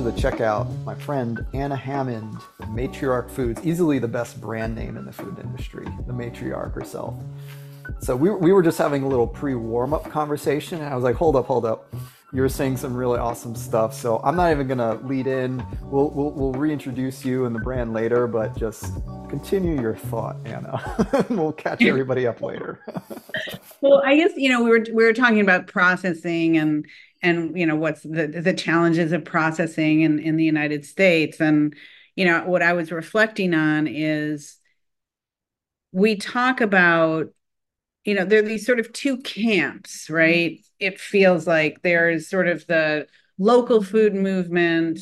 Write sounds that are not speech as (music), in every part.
To the checkout. My friend Anna Hammond, Matriark Foods, easily the best brand name in the food industry, the matriarch herself. So we, we were just having a little pre warm up conversation, and I was like, hold up, hold up. You were saying some really awesome stuff. So I'm not even to lead in. We'll, we'll, we'll reintroduce you and the brand later, but just continue your thought, Anna. (laughs) we'll catch everybody up later. (laughs) well, I guess, you know, we were, we were talking about processing and, and you know what's the the challenges of processing in in the United States. And you know what I was reflecting on is we talk about you know there are these sort of two camps right? Mm-hmm. it feels like there's sort of the local food movement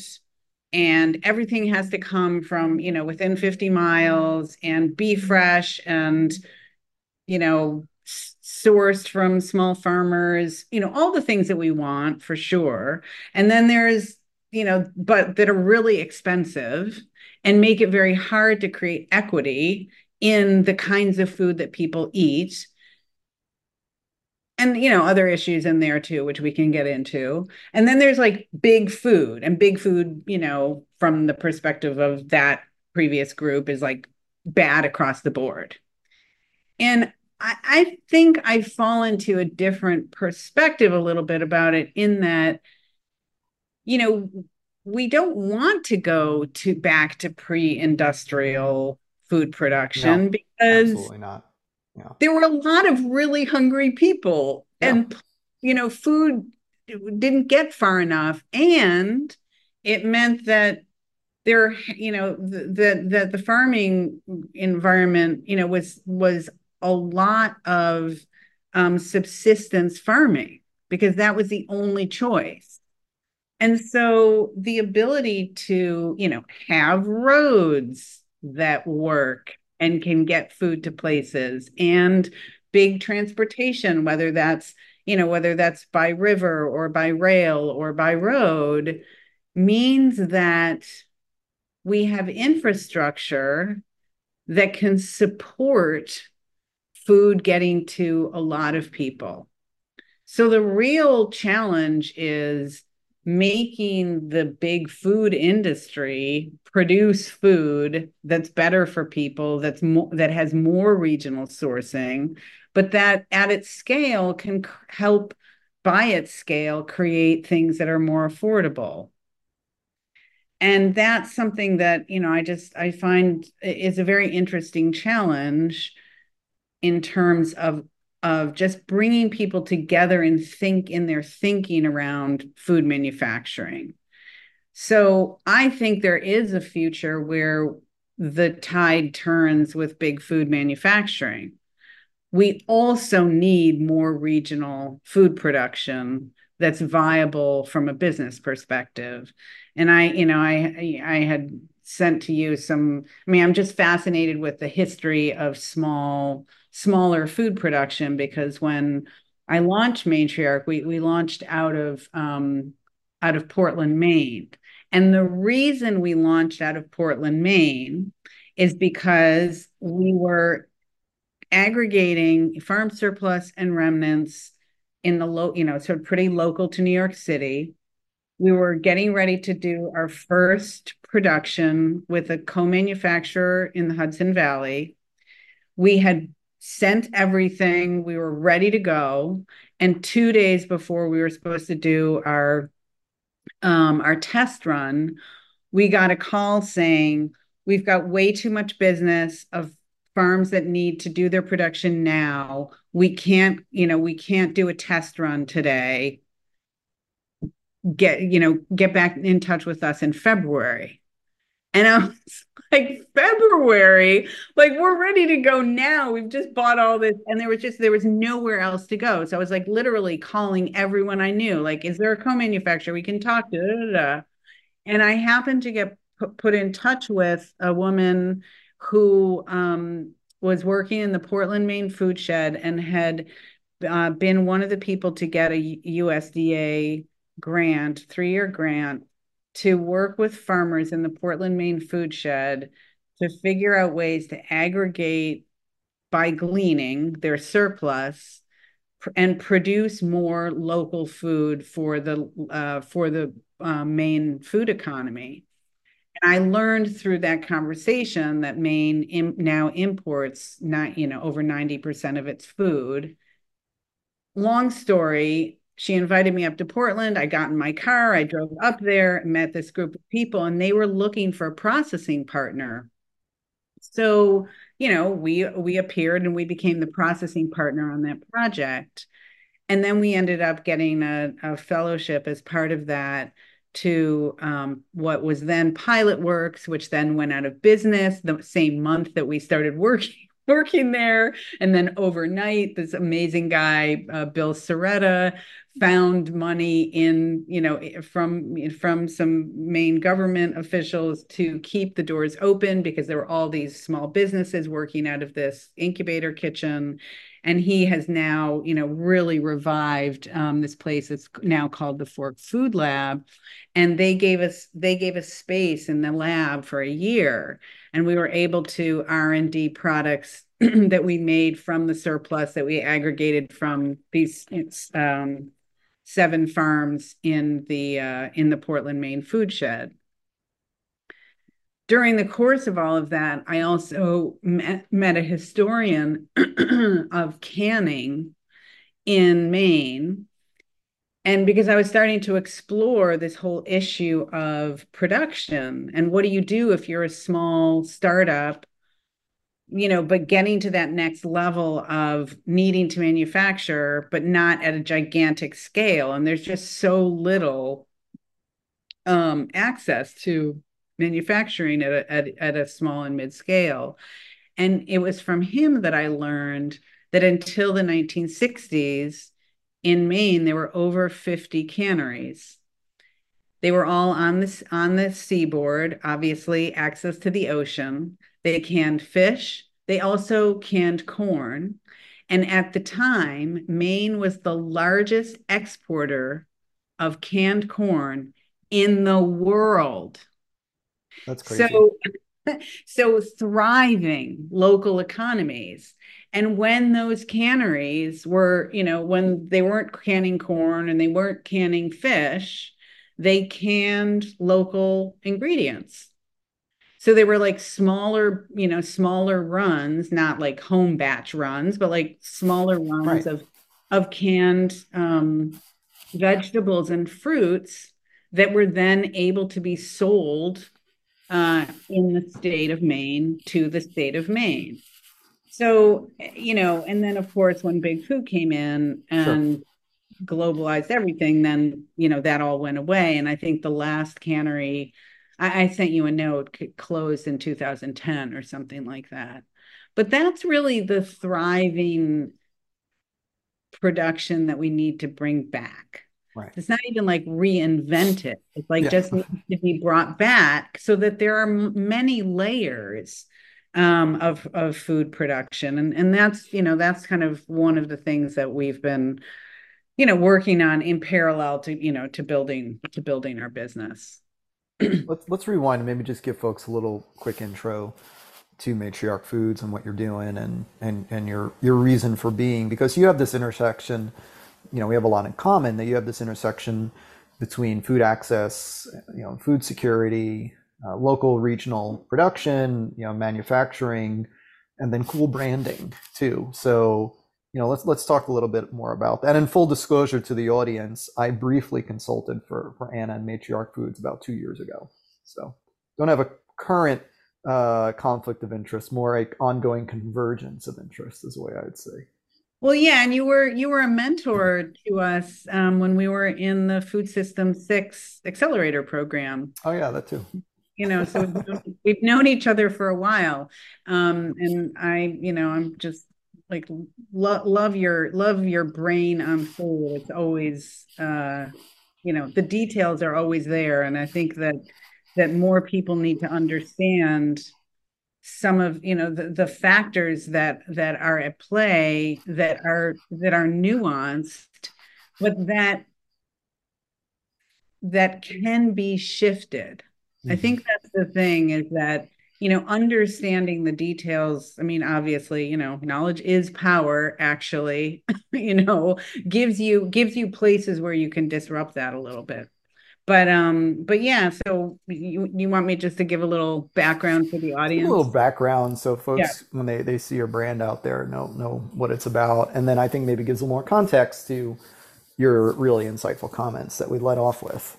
and everything has to come from you know within 50 miles and be fresh and you know sourced from small farmers, you know, all the things that we want for sure. And then there's, you know, but that are really expensive and make it very hard to create equity in the kinds of food that people eat. And, you know, other issues in there too, which we can get into. And then there's like big food, and big food, you know, from the perspective of that previous group is like bad across the board. And I, I think I fall into a different perspective a little bit about it in that, you know, we don't want to go to back to pre-industrial food production no, because absolutely not. Yeah. There were a lot of really hungry people yeah. and you know, food didn't get far enough and it meant that there you know the the the farming environment you know was was a lot of um, subsistence farming because that was the only choice. And so the ability to, you know, have roads that work and can get food to places and big transportation, whether that's, you know, whether that's by river or by rail or by road, means that we have infrastructure that can support food getting to a lot of people. So the real challenge is making the big food industry produce food that's better for people that's more that has more regional sourcing but that at its scale can help by its scale create things that are more affordable and that's something that you know i just i find is a very interesting challenge in terms of of just bringing people together and think in their thinking around food manufacturing. So I think there is a future where the tide turns with big food manufacturing. We also need more regional food production that's viable from a business perspective. And I, you know, I I had sent to you some I mean I'm just fascinated with the history of small smaller food production because when I launched Matriark, we we launched out of um, out of Portland, Maine. And the reason we launched out of Portland, Maine is because we were aggregating farm surplus and remnants in the low, you know, so pretty local to New York City. We were getting ready to do our first production with a co-manufacturer in the Hudson Valley. We had sent everything. We were ready to go. And two days before we were supposed to do our um, our test run, we got a call saying we've got way too much business of farms that need to do their production now. We can't, you know, we can't do a test run today. Get, you know, get back in touch with us in February. And I was (laughs) like February. Like we're ready to go now. We've just bought all this, and there was just there was nowhere else to go. So I was like literally calling everyone I knew. Like, is there a co-manufacturer we can talk to? Da, da, da. And I happened to get put in touch with a woman who um, was working in the Portland, Maine food shed and had uh, been one of the people to get a USDA grant, three year grant to work with farmers in the Portland, Maine food shed to figure out ways to aggregate by gleaning their surplus and produce more local food for the uh, for the uh, Maine food economy. And I learned through that conversation that Maine Im- now imports not you know over ninety percent of its food. Long story. She invited me up to Portland. I got in my car. I drove up there, met this group of people, and they were looking for a processing partner. So you know, we we appeared and we became the processing partner on that project. And then we ended up getting a, a fellowship as part of that to um, what was then Pilot Works, which then went out of business the same month that we started working working there. And then overnight, this amazing guy, uh, Bill Seretta, found money in you know from from some Maine government officials to keep the doors open because there were all these small businesses working out of this incubator kitchen and he has now you know really revived um, this place that's now called the fork food lab and they gave us they gave us space in the lab for a year and we were able to r&d products (clears throat) that we made from the surplus that we aggregated from these um, seven farms in the uh, in the Portland, Maine food shed. During the course of all of that, I also met, met a historian (clears throat) of canning in Maine. And because I was starting to explore this whole issue of production and what do you do if you're a small startup you know, but getting to that next level of needing to manufacture, but not at a gigantic scale. And there's just so little um, access to manufacturing at a, at, at a small and mid scale. And it was from him that I learned that until the 1960s in Maine, there were over 50 canneries. They were all on this on the seaboard, obviously access to the ocean. They canned fish. They also canned corn. And at the time, Maine was the largest exporter of canned corn in the world. That's crazy. So, (laughs) so thriving local economies. And when those canneries were, you know, when they weren't canning corn and they weren't canning fish, they canned local ingredients. So they were like smaller, you know, smaller runs, not like home batch runs, but like smaller runs right. of of canned um, vegetables and fruits that were then able to be sold uh, in the state of Maine to the state of Maine. So, you know, and then of course, when Big Food came in and sure. globalized everything, then, you know, that all went away. And I think the last cannery I, I sent you a note closed in 2010 or something like that. But that's really the thriving production that we need to bring back. Right. It's not even like reinvent it. It's like yeah. just needs to be brought back so that there are many layers um, of of food production, and and that's you know that's kind of one of the things that we've been you know working on in parallel to you know to building to building our business (clears throat) let's let's rewind and maybe just give folks a little quick intro to Matriark Foods and what you're doing and and and your your reason for being because you have this intersection. You know, we have a lot in common that you have this intersection between food access, you know, food security, uh, local regional production, you know, manufacturing, and then cool branding too. So you know, let's let's talk a little bit more about that. And in full disclosure to the audience, I briefly consulted for for Anna and Matriark Foods about two years ago. So don't have a current uh, conflict of interest, more like ongoing convergence of interest is the way I'd say. Well, yeah, and you were you were a mentor to us um, when we were in the Food System Six Accelerator program. Oh yeah, that too. You know, so we've known, we've known each other for a while, um, and I, you know, I'm just like lo- love your love your brain on full it's always uh you know the details are always there and i think that that more people need to understand some of you know the, the factors that that are at play that are that are nuanced but that that can be shifted mm-hmm. i think that's the thing is that you know understanding the details i mean obviously you know knowledge is power actually (laughs) you know gives you gives you places where you can disrupt that a little bit but um but yeah so you you want me just to give a little background for the audience a little background so folks yeah. when they they see your brand out there know know what it's about and then i think maybe gives a little more context to your really insightful comments that we led off with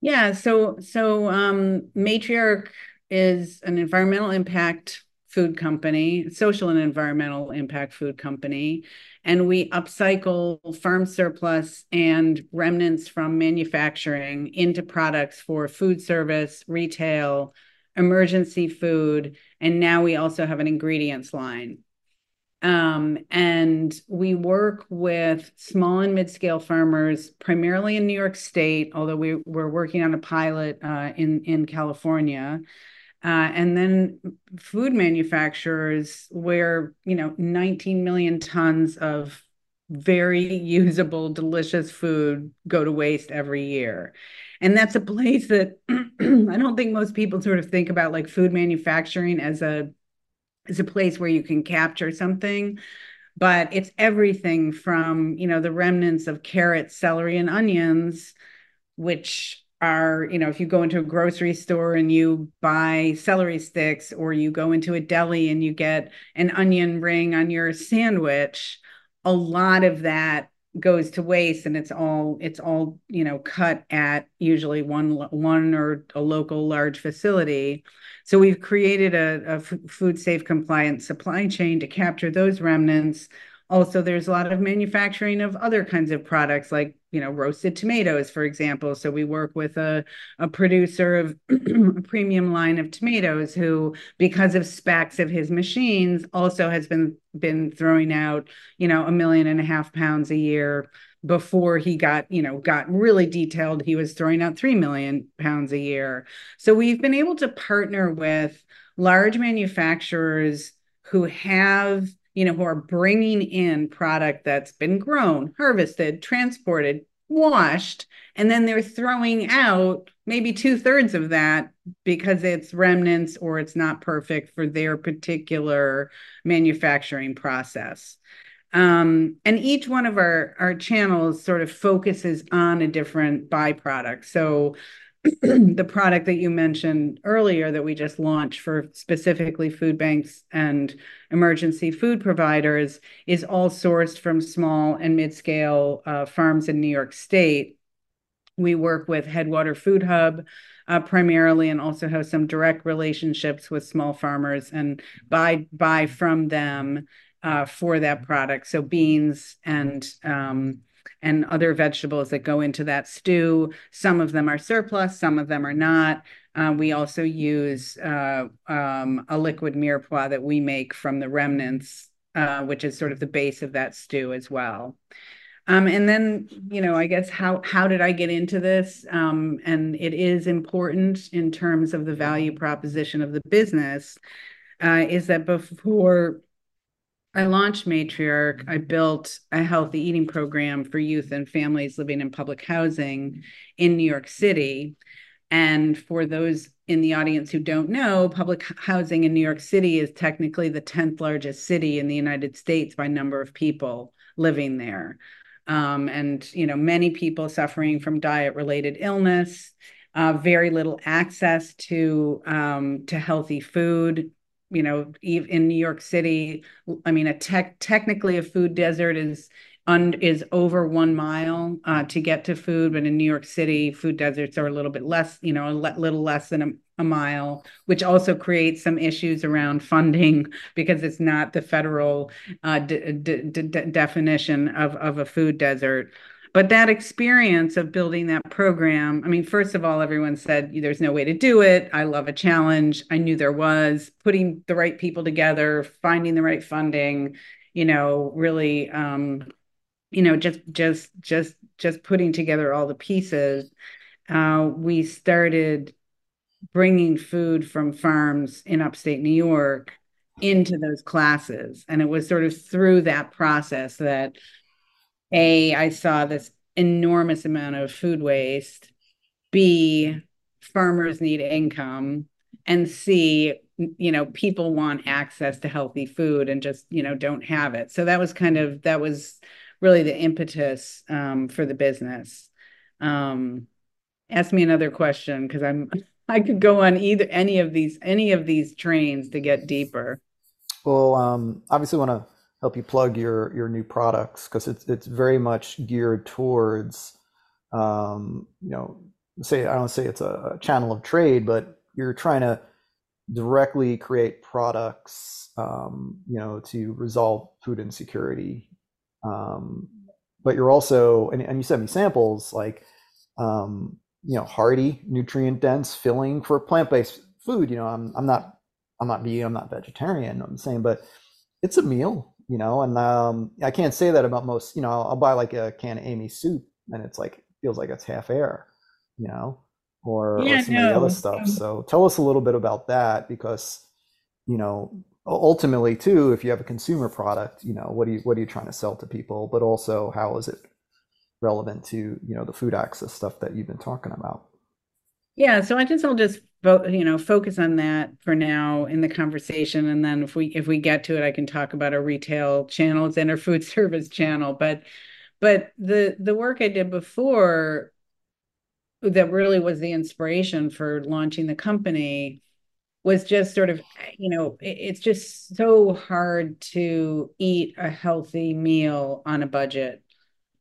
yeah so so um Matriark is an environmental impact food company, social and environmental impact food company, and we upcycle farm surplus and remnants from manufacturing into products for food service, retail, emergency food, and now we also have an ingredients line. Um, and we work with small and mid-scale farmers, primarily in New York State, although we, we're working on a pilot uh, in in California. Uh, and then food manufacturers where you know 19 million tons of very usable delicious food go to waste every year. And that's a place that (clears throat) i don't think most people sort of think about like food manufacturing as a as a place where you can capture something but it's everything from you know the remnants of carrots celery and onions which are, you know, if you go into a grocery store and you buy celery sticks, or you go into a deli and you get an onion ring on your sandwich, a lot of that goes to waste and it's all it's all you know cut at usually one one or a local large facility. So we've created a, a food safe compliant supply chain to capture those remnants also there's a lot of manufacturing of other kinds of products like you know roasted tomatoes for example. So we work with a, a producer of (clears throat) a premium line of tomatoes who because of specs of his machines also has been been throwing out you know a million and a half pounds a year before he got you know got really detailed. He was throwing out 3 million pounds a year. So we've been able to partner with large manufacturers who have you know, who are bringing in product that's been grown, harvested, transported, washed, and then they're throwing out maybe two thirds of that because it's remnants or it's not perfect for their particular manufacturing process. Um, and each one of our, our channels sort of focuses on a different byproduct. So (clears throat) the product that you mentioned earlier that we just launched for specifically food banks and emergency food providers is all sourced from small and mid-scale uh, farms in New York State. We work with Headwater Food Hub uh, primarily, and also have some direct relationships with small farmers and buy buy from them uh, for that product. So beans and um, and other vegetables that go into that stew. Some of them are surplus, some of them are not. Uh, we also use uh, um, a liquid mirepoix that we make from the remnants, uh, which is sort of the base of that stew as well. Um, and then, you know, I guess how how did I get into this? Um, and it is important in terms of the value proposition of the business. Uh, is that before I launched Matriark. I built a healthy eating program for youth and families living in public housing in New York City. And for those in the audience who don't know, public housing in New York City is technically the 10th largest city in the United States by number of people living there. Um, and you know, many people suffering from diet-related illness, uh, very little access to um, to healthy food, you know, in New York City, I mean, a tech technically a food desert is un, is over one mile uh, to get to food, but in New York City, food deserts are a little bit less, you know, a le- little less than a, a mile, which also creates some issues around funding (laughs) because it's not the federal uh, definition of of a food desert. But that experience of building that program, I mean, first of all, everyone said there's no way to do it. I love a challenge. I knew there was putting the right people together, finding the right funding, you know, really, um, you know, just, just, just, just putting together all the pieces. Uh, we started bringing food from farms in upstate New York into those classes. And it was sort of through that process that a, I saw this enormous amount of food waste. B, farmers need income. and C, you know people want access to healthy food and just you know don't have it so that was kind of that was really the impetus um, for the business um, ask me another question because i'm (laughs) i could go on either any of these any of these trains to get deeper well um, obviously want to help you plug your your new products because it's it's very much geared towards um, you know say I don't say it's a channel of trade, but you're trying to directly create products um, you know to resolve food insecurity. Um, but you're also and, and you sent me samples like um, you know hearty, nutrient dense, filling for plant based food. You know I'm I'm not I'm not vegan, I'm not vegetarian. I'm saying, but it's a meal you know, and um, I can't say that about most, you know, I'll, I'll, buy like a can of Amy soup and it's like, feels like it's half air, you know, or, yeah, or some no. of the other stuff. So tell us a little bit about that because, you know, ultimately too, if you have a consumer product, you know, what are you, what are you trying to sell to people, but also how is it relevant to, you know, the food access stuff that you've been talking about? Yeah, so I guess I'll just you know focus on that for now in the conversation, and then if we if we get to it, I can talk about our retail channels and our food (laughs) service channel. But but the the work I did before that really was the inspiration for launching the company was just sort of you know it's just so hard to eat a healthy meal on a budget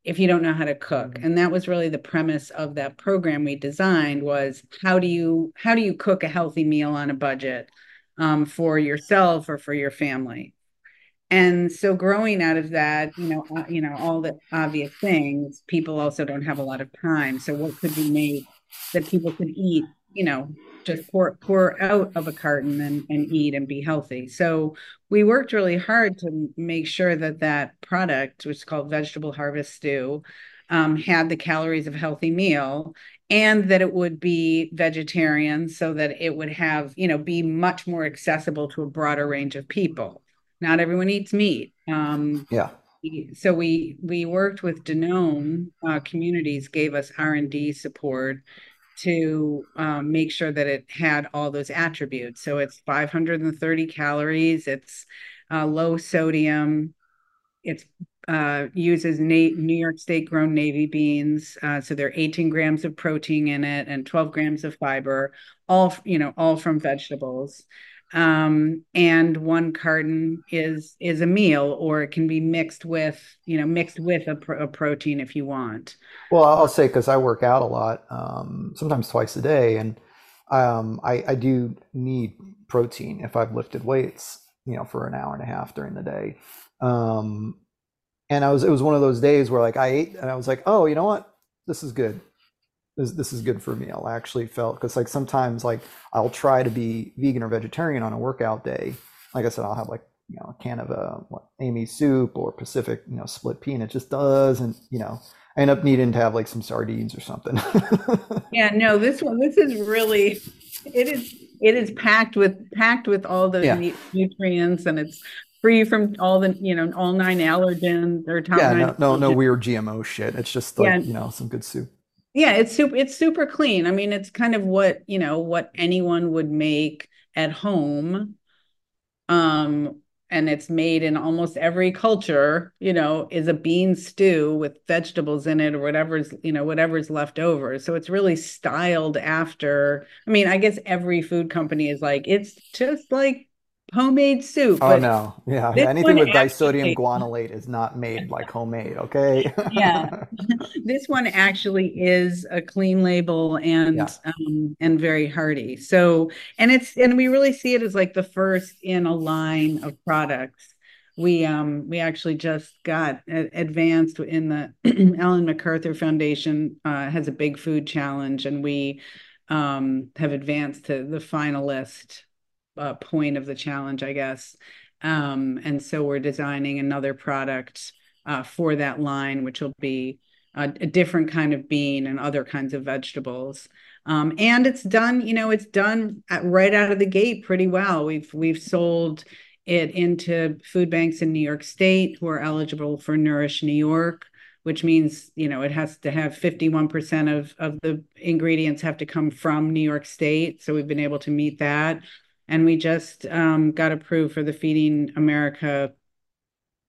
if you don't know how to cook. Mm-hmm. and that was really the premise of that program we designed was how do you how do you cook a healthy meal on a budget um, for yourself or for your family? And so growing out of that you know uh, you know all the obvious things people also don't have a lot of time. So what could be made that people could eat you know just pour pour out of a carton and, and eat and be healthy. So we worked really hard to make sure that that product, which is called Vegetable Harvest Stew, um, had the calories of a healthy meal and that it would be vegetarian so that it would have you know be much more accessible to a broader range of people not everyone eats meat um, yeah so we we worked with danone uh, communities gave us r&d support to um, make sure that it had all those attributes. So it's 530 calories, it's uh, low sodium, it uh, uses Na- New York State grown navy beans. Uh, so there are 18 grams of protein in it and 12 grams of fiber, all you know, all from vegetables um, and one carton is is a meal or it can be mixed with you know mixed with a, a protein if you want. Well i'll say because i work out a lot um, sometimes twice a day and um, I, I do need protein if i've lifted weights you know for an hour and a half during the day. Um, and i was it was one of those days where like i ate and i was like oh you know what? This is good this, this is good for me. I actually felt because like sometimes like I'll try to be vegan or vegetarian on a workout day. Like I said, I'll have like you know a can of a uh, what, Amy soup or Pacific you know split pea, and it just doesn't you know. I end up needing to have like some sardines or something. (laughs) yeah, no, this one this is really it is it is packed with packed with all the yeah. nutrients and it's free from all the you know all nine allergens or yeah no no, no weird gmo shit it's just like yeah. you know some good soup yeah, it's super it's super clean. I mean, it's kind of what, you know, what anyone would make at home. Um and it's made in almost every culture, you know, is a bean stew with vegetables in it or whatever's, you know, whatever's left over. So it's really styled after. I mean, I guess every food company is like, it's just like homemade soup. Oh no, yeah, yeah. anything with disodium guanylate is not made like homemade. Okay. yeah, (laughs) this one actually is a clean label and yeah. um, and very hearty. So and it's and we really see it as like the first in a line of products. We um we actually just got advanced in the (clears throat) Ellen MacArthur Foundation uh, has a big food challenge and we um have advanced to the finalist uh, point of the challenge, I guess. Um, and so we're designing another product uh, for that line, which will be a, a, different kind of bean and other kinds of vegetables. Um, and it's done, you know, it's done at, right out of the gate pretty well. We've we've sold it into food banks in New York State who are eligible for Nourish New York which means you know it has to have 51% of of the ingredients have to come from New York State. So we've been able to meet that, and we just um, got approved for the Feeding America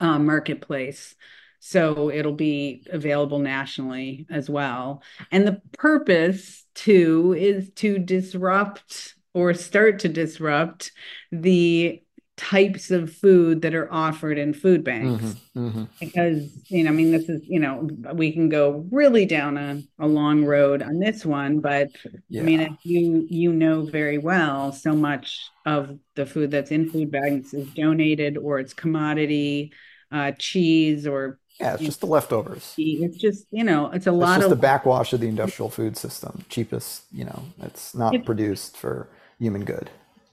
uh, marketplace. So it'll be available nationally as well. And the purpose too is to disrupt or start to disrupt the types of food that are offered in food banks mm-hmm, mm-hmm. because you know i mean this is you know we can go really down a, a long road on this one but yeah. i mean if you you know very well so much of the food that's in food banks is donated or it's commodity uh, cheese or yeah, it's just the leftovers. It's just you know, it's a it's lot of it's just the backwash of the industrial food system. Cheapest, you know, it's not it, produced for human good.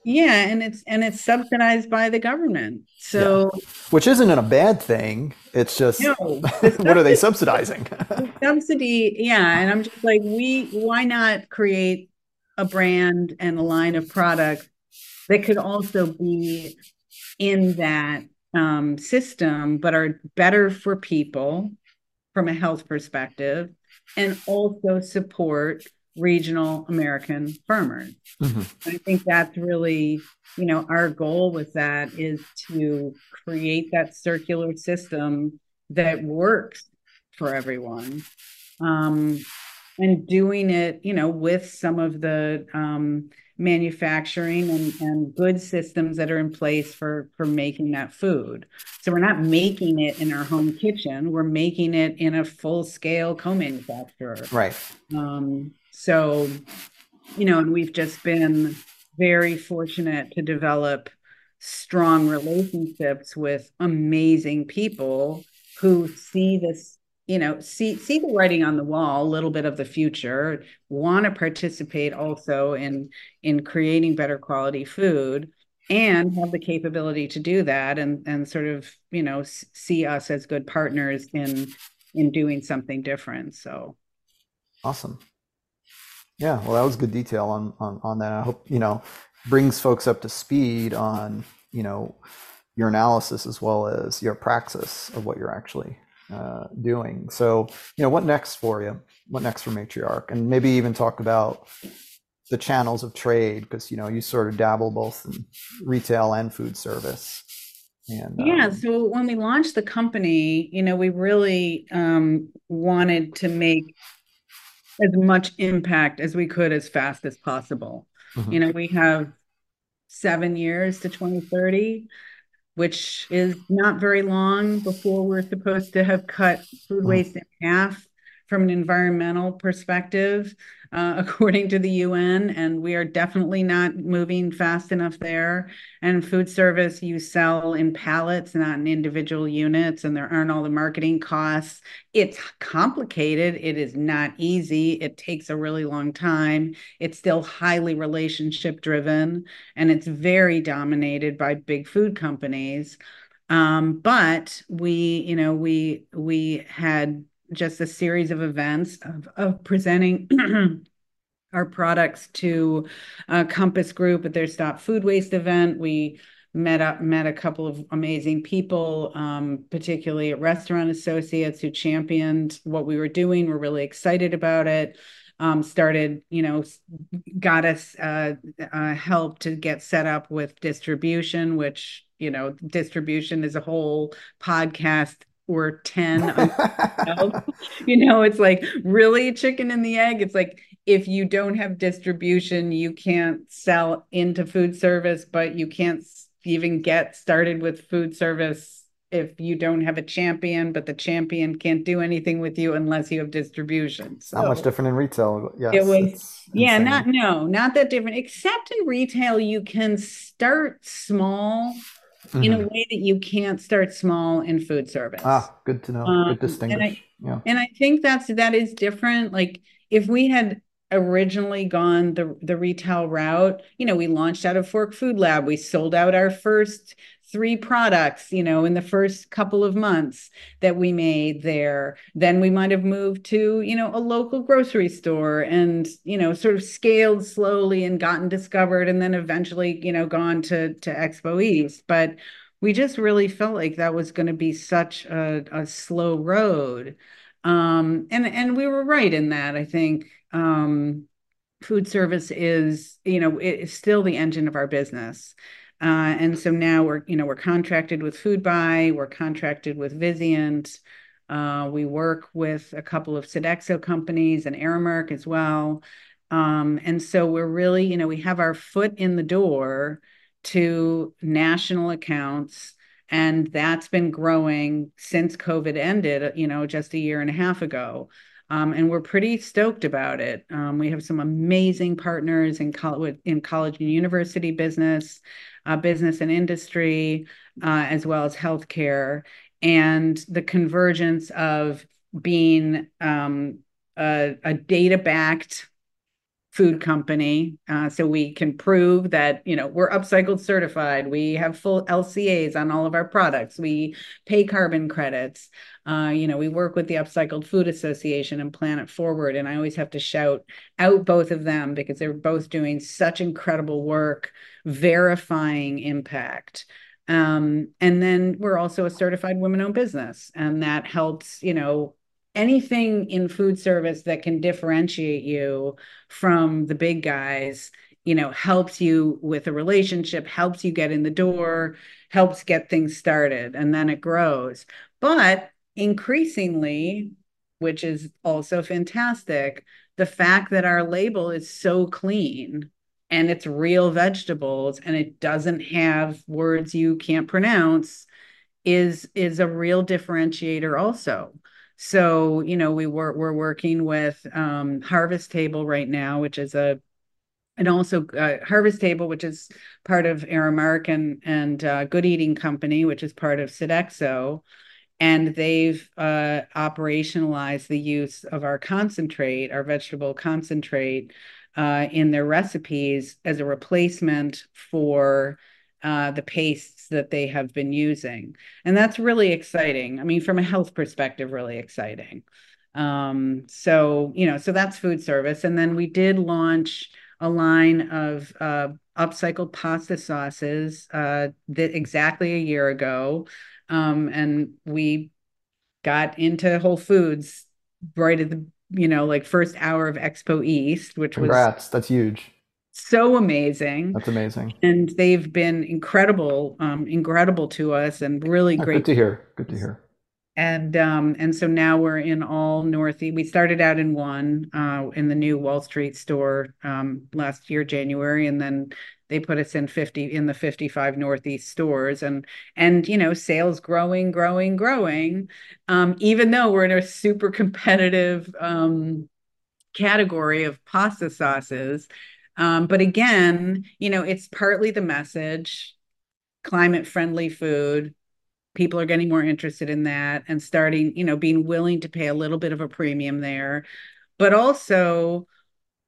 Yeah, and it's and it's subsidized by the government. So yeah. which isn't a bad thing. It's just no, (laughs) what are they subsidizing? (laughs) subsidy, yeah. And I'm just like, we why not create a brand and a line of product that could also be in that um, system, but are better for people from a health perspective and also support regional American farmers. Mm-hmm. I think that's really, you know, our goal with that is to create that circular system that works for everyone. Um, and doing it, you know, with some of the um, manufacturing and, and good systems that are in place for for making that food so we're not making it in our home kitchen we're making it in a full scale co-manufacturer right um, so you know and we've just been very fortunate to develop strong relationships with amazing people who see this you know see see the writing on the wall a little bit of the future want to participate also in in creating better quality food and have the capability to do that and and sort of you know see us as good partners in in doing something different. So awesome yeah well that was good detail on on, on that i hope you know brings folks up to speed on you know your analysis as well as your praxis of what you're actually uh, doing. So, you know, what next for you? What next for Matriark? And maybe even talk about the channels of trade because you know you sort of dabble both in retail and food service. And yeah, um, so when we launched the company, you know, we really um, wanted to make as much impact as we could as fast as possible. Mm-hmm. You know, we have seven years to 2030 which is not very long before we're supposed to have cut food mm. waste in half from an environmental perspective, uh, (laughs) according to the UN. And we are definitely not moving fast enough there. And food service, you sell in pallets, not in individual units, and there aren't all the marketing costs. It's complicated. It is not easy. It takes a really long time. It's still highly relationship driven, and it's very dominated by big food companies. Um, but we, you know, we we had just a series of events of, of presenting (clears throat) our products to uh, Compass Group at their Stop Food Waste event. We met up met a couple of amazing people, um, particularly at Restaurant Associates, who championed what we were doing. We're really excited about it. Um, started, you know, got us uh, uh, help to get set up with distribution, which you know, distribution is a whole podcast or 10 (laughs) you know it's like really chicken and the egg? It's like if you don't have distribution you can't sell into food service but you can't even get started with food service if you don't have a champion but the champion can't do anything with you unless you have distribution. So not much different in retail yes. it was yeah not no not that different except in retail you can start small mm-hmm. in a mm-hmm. way that you can't start small in food service. Ah, good to know. Um, good distinguish. And I, yeah. and I think that's that is different. Like if we had originally gone the the retail route, you know, we launched out of Fork Food Lab. We sold out our first three products, you know, in the first couple of months that we made there. Then we might have moved to, you know, a local grocery store and, you know, sort of scaled slowly and gotten discovered and then eventually, you know, gone to to Expo East. But we just really felt like that was going to be such a, a slow road. Um, and and we were right in that. I think um, food service is, you know, it's still the engine of our business. Uh, and so now we're, you know, we're contracted with Foodbuy, we're contracted with Vizient. Uh, we work with a couple of Sodexo companies and Aramark as well. Um, and so we're really, you know, we have our foot in the door to national accounts and that's been growing since COVID ended, you know, just a year and a half ago. Um, and we're pretty stoked about it. Um, we have some amazing partners in, college, in college and university business, uh, business and industry, uh, as well as healthcare, and the convergence of being um, a, a data backed food company uh, so we can prove that you know we're upcycled certified. We have full lcas on all of our products. We pay carbon credits uh, you know we work with the upcycled food association and planet forward and i always have to shout out both of them because they're both doing such incredible work verifying impact. Um, and then we're also a certified women owned business and that helps you know anything in food service that can differentiate you from the big guys you know helps you with a relationship helps you get in the door helps get things started and then it grows. But increasingly which is also fantastic the fact that our label is so clean and it's real vegetables and it doesn't have words you can't pronounce is is a real differentiator also. So, you know, we were we're working with um, Harvest Table right now, which is a and also uh, Harvest Table, which is part of Aramark and and uh, Good Eating Company, which is part of Sodexo, and they've uh, operationalized the use of our concentrate, our vegetable concentrate, uh, in their recipes as a replacement for uh, the pastes that they have been using. And that's really exciting. I mean, from a health perspective, really exciting. Um, so, you know, so that's food service. And then we did launch a line of uh, upcycled pasta sauces uh, that exactly a year ago. Um, and we got into Whole Foods right at the, you know, like first hour of Expo East, which Congrats. was that's huge so amazing. That's amazing. And they've been incredible, um, incredible to us and really (laughs) great. Good to hear. Good to hear. And um, and so now we're in all Northeast. We started out in one uh, in the new Wall Street store um, last year, January, and then they put us in 50 in the 55 Northeast stores, and and you know sales growing, growing, growing. Um, even though we're in a super competitive um, category of pasta sauces, um, but again, you know, it's partly the message, climate friendly food. People are getting more interested in that and starting, you know, being willing to pay a little bit of a premium there. But also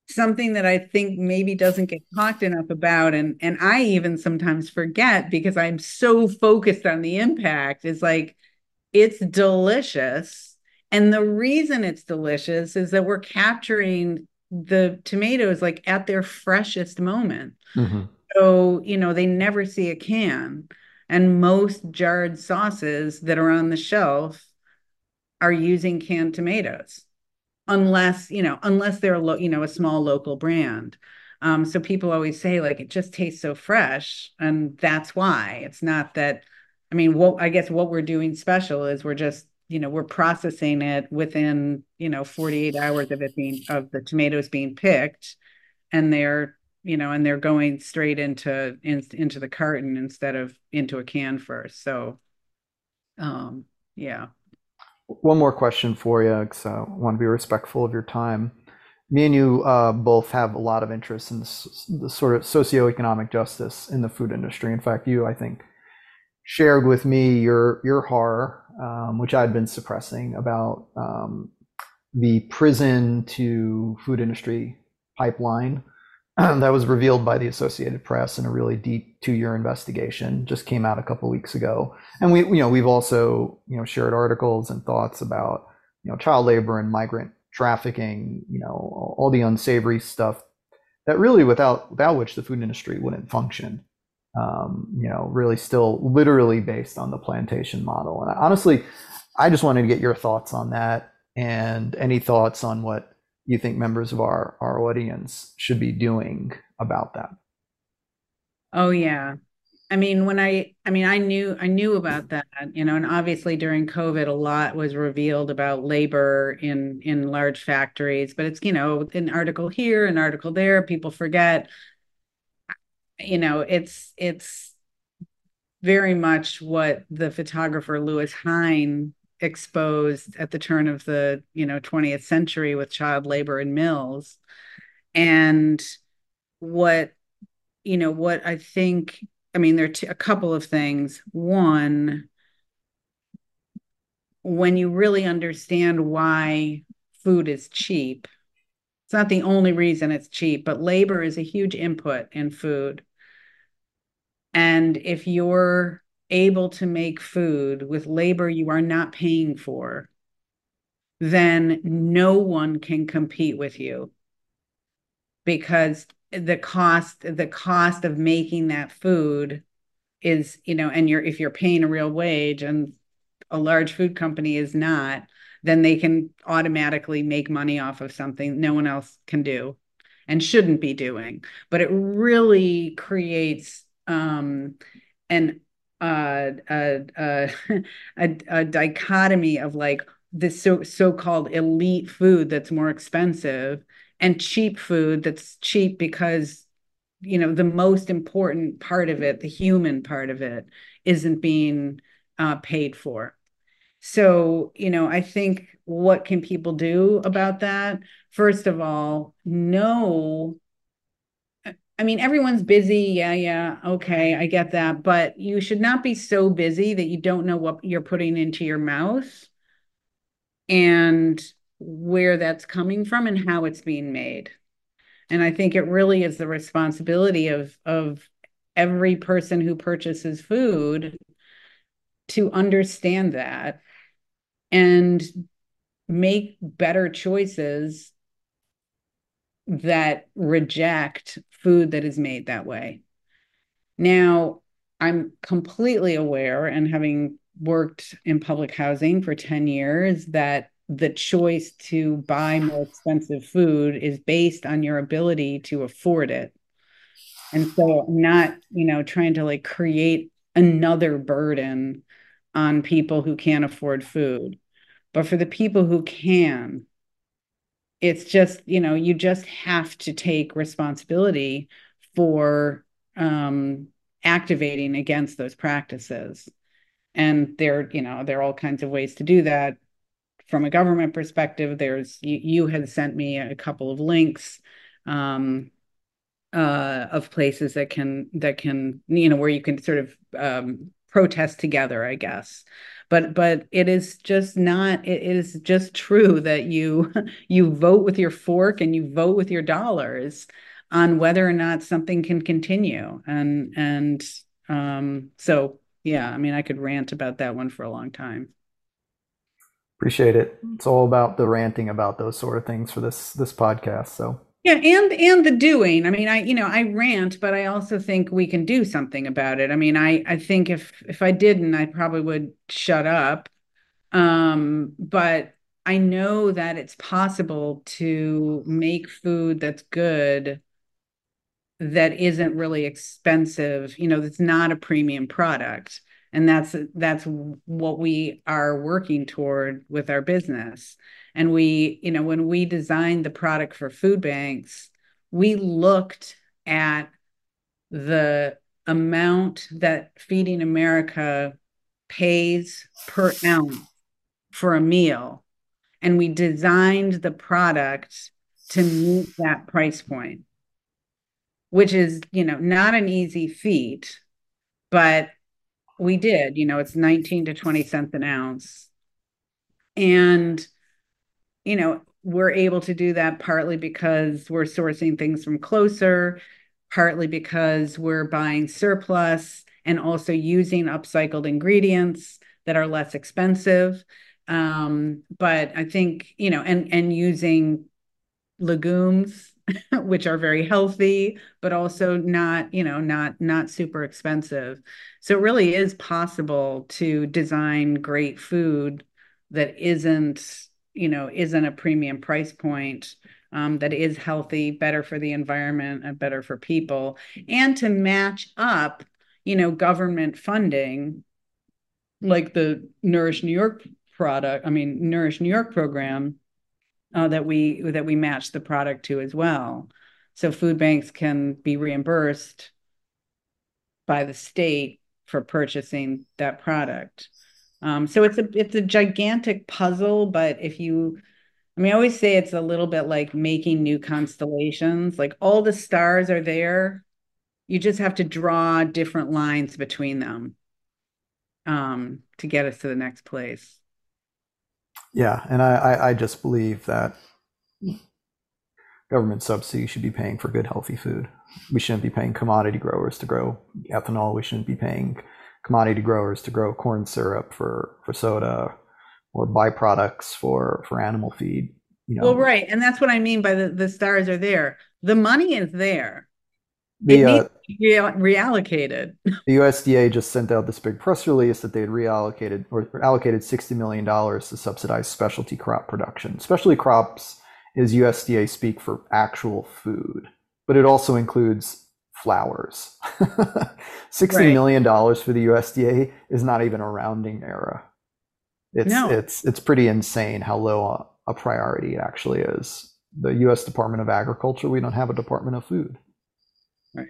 something that I think maybe doesn't get talked enough about, and and I even sometimes forget because I'm so focused on the impact, is like it's delicious. And the reason it's delicious is that we're capturing the tomatoes like at their freshest moment. Mm-hmm. So, you know, they never see a can. And most jarred sauces that are on the shelf are using canned tomatoes, unless, you know, unless they're, lo- you know, a small local brand. Um, so people always say, like, it just tastes so fresh. And that's why it's not that, I mean, what I guess what we're doing special is we're just you know we're processing it within you know 48 hours of it being of the tomatoes being picked and they're you know and they're going straight into in, into the carton instead of into a can first so um yeah one more question for you because i want to be respectful of your time. Me and you uh, both have a lot of interest in this, the sort of socioeconomic justice in the food industry. In fact you i think shared with me your your horror um, which I'd been suppressing about um, the prison to food industry pipeline (clears throat) that was revealed by the Associated Press in a really deep two-year investigation. Just came out a couple weeks ago, and we, you know, we've also, you know, shared articles and thoughts about, you know, child labor and migrant trafficking, you know, all the unsavory stuff that really, without without which the food industry wouldn't function um, you know, really still literally based on the plantation model. And honestly, I just wanted to get your thoughts on that and any thoughts on what you think members of our, our audience should be doing about that? Oh yeah. I mean, when I, I mean, I knew, I knew about that, you know, and obviously during COVID, a lot was revealed about labor in in large factories. But it's, you know, an article here, an article there. People forget. You know, it's it's very much what the photographer Lewis Hine exposed at the turn of the you know 20th century with child labor in mills, and what you know what I think I mean, there are t- a couple of things. One, when you really understand why food is cheap, it's not the only reason it's cheap, but labor is a huge input in food. And if you're able to make food with labor you are not paying for, then no one can compete with you. Because the cost the cost of making that food is you know and you're if you're paying a real wage and a large food company is not then they can automatically make money off of something no one else can do and shouldn't be doing. But it really creates um an uh, a, (laughs) a, a, dichotomy of like this so so-called elite food that's more expensive and cheap food that's cheap because you know the most important part of it the human part of it isn't being uh, paid for. So you know i think what can people do about that? First of all know I mean, everyone's busy. Yeah, yeah. Okay, I get that. But you should not be so busy that you don't know what you're putting into your mouth. And where that's coming from and how it's being made. And I think it really is the responsibility of of every person who purchases food to understand that and make better choices that reject food that is made that way. Now, I'm completely aware and having worked in public housing for 10 years that the choice to buy more expensive food is based on your ability to afford it. And so not, you know, trying to like create another burden on people who can't afford food. But for the people who can, it's just, you know, you just have to take responsibility for um, activating against those practices. And there, you know, there are all kinds of ways to do that from a government perspective, there's you, you had sent me a couple of links um, uh, of places that can that can you know where you can sort of um, protest together, I guess. But but it is just not. It is just true that you (laughs) you vote with your fork and you vote with your dollars on whether or not something can continue. And and um, so yeah, I mean, I could rant about that one for a long time. Appreciate it. It's all about the ranting about those sort of things for this this podcast. So yeah, and and the doing. I mean, I you know I rant, but I also think we can do something about it. I mean, I I think if if I didn't, I probably would shut up. Um, but I know that it's possible to make food that's good that isn't really expensive. You know, that's not a premium product and that's that's what we are working toward with our business and we you know when we designed the product for food banks we looked at the amount that feeding america pays per ounce for a meal and we designed the product to meet that price point which is you know not an easy feat but we did. You know, it's 19 to 20 cents an ounce. And, you know, we're able to do that partly because we're sourcing things from closer, partly because we're buying surplus and also using upcycled ingredients that are less expensive. Um, but I think, you know, and and using legumes (laughs) which are very healthy but also not you know not not super expensive so it really is possible to design great food that isn't you know isn't a premium price point um, that is healthy, better for the environment, and better for people, and to match up, you know, government funding, like the Nourish New York product. I mean, Nourish New York program uh, that we that we match the product to as well. So food banks can be reimbursed by the state for purchasing that product. Um, so it's a it's a gigantic puzzle, but if you I mean, I always say it's a little bit like making new constellations. Like all the stars are there. You just have to draw different lines between them um, to get us to the next place. Yeah, and I, I just believe that government subsidy should be paying for good, healthy food. We shouldn't be paying commodity growers to grow ethanol. We shouldn't be paying commodity growers to grow corn syrup for, for soda or byproducts for for animal feed. You know. Well, right, and that's what I mean by the the stars are there. The money is there. The, it uh, needs to be reallocated. (laughs) The USDA just sent out this big press release that they had reallocated or allocated sixty million dollars to subsidize specialty crop production. Specialty crops is USDA speak for actual food, but it also includes flowers. (laughs) Sixty right. million dollars for the USDA is not even a rounding error. It's no. it's it's pretty insane how low a, a priority it actually is. The U.S. Department of Agriculture, we don't have a Department of Food. Right.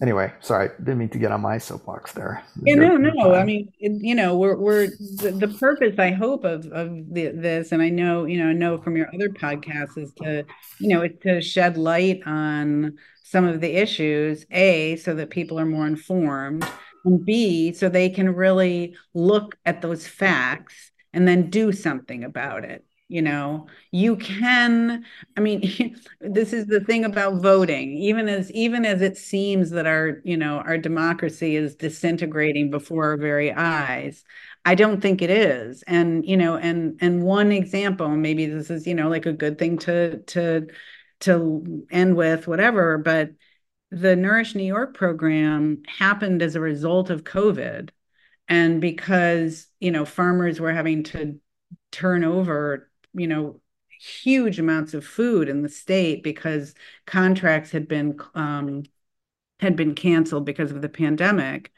Anyway, sorry, didn't mean to get on my soapbox there. Yeah, no, no. I mean, you know, we're we're the, the purpose, I hope, of of the, this, and I know, you know, know from your other podcasts is to, you know, it's to shed light on some of the issues. A, so that people are more informed and B, so they can really look at those facts and then do something about it. You know, you can, I mean, (laughs) this is the thing about voting, even as even as it seems that our, you know, our democracy is disintegrating before our very eyes. I don't think it is. And, you know, and and one example, maybe this is, you know, like a good thing to to to end with, whatever, but the Nourish New York program happened as a result of COVID. And because, you know, farmers were having to turn over, you know, huge amounts of food in the state because contracts had been um, had been canceled because of the pandemic.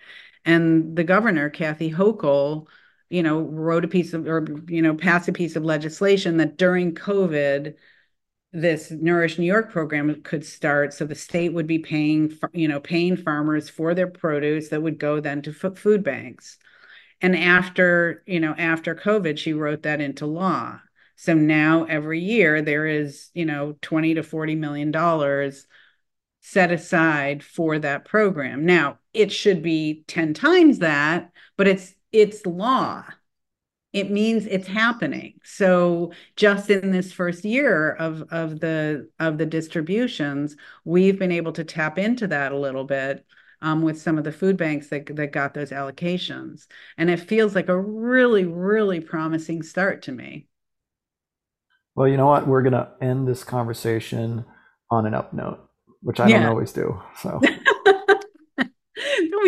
And the governor, Kathy Hochul, you know, wrote a piece of or you know, passed a piece of legislation that during COVID, this Nourish New York program could start. So the state would be paying, you know, paying farmers for their produce that would go then to food banks. And after, you know, after COVID, she wrote that into law. So now every year there is, you know, 20 to 40 million dollars set aside for that program. Now, it should be 10 times that, but it's it's law it means it's happening. So just in this first year of of the of the distributions we've been able to tap into that a little bit um, with some of the food banks that, that got those allocations. And it feels like a really really promising start to me. Well you know what? We're going to end this conversation on an up note which i yeah. don't always do so (laughs)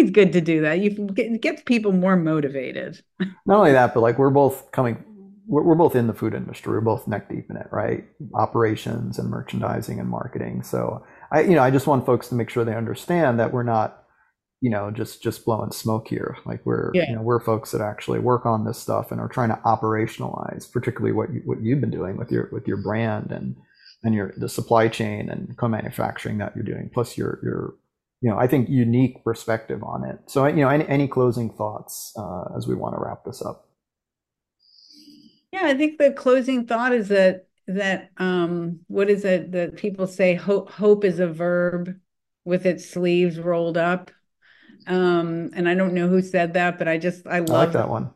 always good to do that. You get gets people more motivated. (laughs) Not only that, but like we're both coming, we're, we're both in the food industry. We're both neck deep in it, right? Operations and merchandising and marketing. So I, you know, I just want folks to make sure they understand that we're not, you know, just just blowing smoke here. Like we're, yeah. you know, we're folks that actually work on this stuff and are trying to operationalize, particularly what you, what you've been doing with your with your brand and and your the supply chain and co-manufacturing that you're doing, plus your your you know, I think unique perspective on it. So, you know, any, any closing thoughts uh, as we want to wrap this up? Yeah, I think the closing thought is that that um, what is it that people say? Hope, hope is a verb with its sleeves rolled up. Um, and I don't know who said that, but I just I love I like that one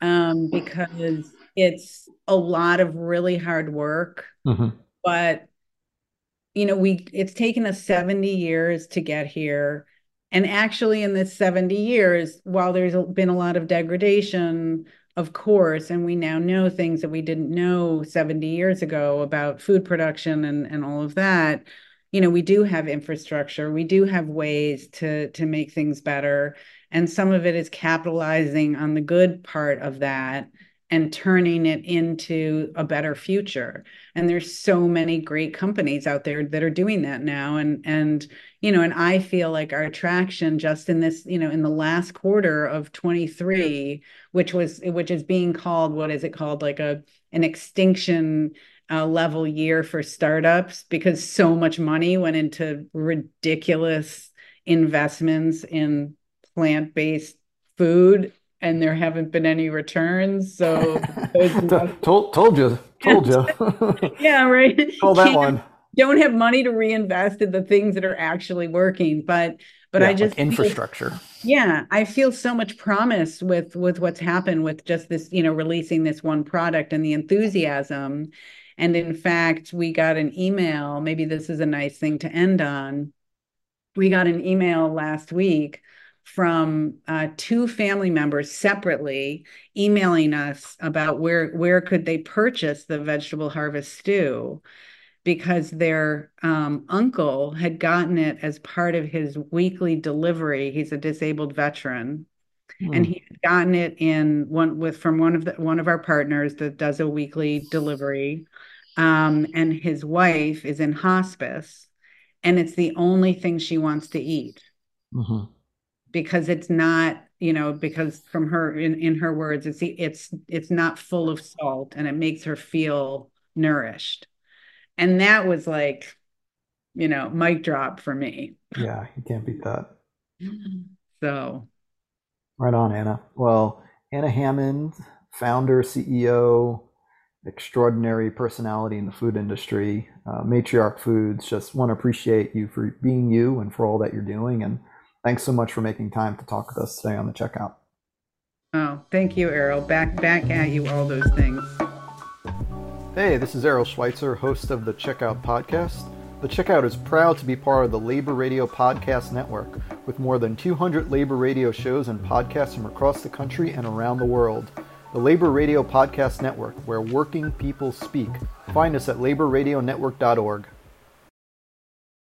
um, because it's a lot of really hard work, mm-hmm. but you know, we it's taken us 70 years to get here. And actually, in this 70 years, while there's been a lot of degradation, of course, and we now know things that we didn't know 70 years ago about food production and, and all of that, you know, we do have infrastructure, we do have ways to to make things better. And some of it is capitalizing on the good part of that and turning it into a better future. And there's so many great companies out there that are doing that now. And and you know and i feel like our traction just in this you know in the last quarter of 23 which was which is being called what is it called? Like a an extinction uh, level year for startups because so much money went into ridiculous investments in plant-based food and there haven't been any returns. So (laughs) told, told you, told you. (laughs) yeah, right. (laughs) Call that one. Don't have money to reinvest in the things that are actually working, but but yeah, I just like infrastructure. Feel, yeah, I feel so much promise with with what's happened with just this, you know, releasing this one product and the enthusiasm. And in fact, we got an email. Maybe this is a nice thing to end on. We got an email last week from uh, two family members separately emailing us about where where could they purchase the vegetable harvest stew because their um, uncle had gotten it as part of his weekly delivery. He's a disabled veteran. Mm. and he had gotten it in one with from one of the one of our partners that does a weekly delivery. Um, and his wife is in hospice and it's the only thing she wants to eat. Mm-hmm because it's not you know because from her in, in her words it's it's it's not full of salt and it makes her feel nourished. And that was like you know mic drop for me. Yeah you can't beat that. (laughs) So. Right on anna. Well anna hammond founder ceo extraordinary personality in the food industry uh, Matriark foods just want to appreciate you for being you and for all that you're doing. And Thanks so much for making time to talk with us today on the checkout. Oh, thank you, Errol. Back back at you, all those things. Hey, this is Errol Schweitzer, host of the Checkout Podcast. The Checkout is proud to be part of the Labor Radio Podcast Network, with more than 200 labor radio shows and podcasts from across the country and around the world. The Labor Radio Podcast Network, where working people speak. Find us at laborradionetwork.org.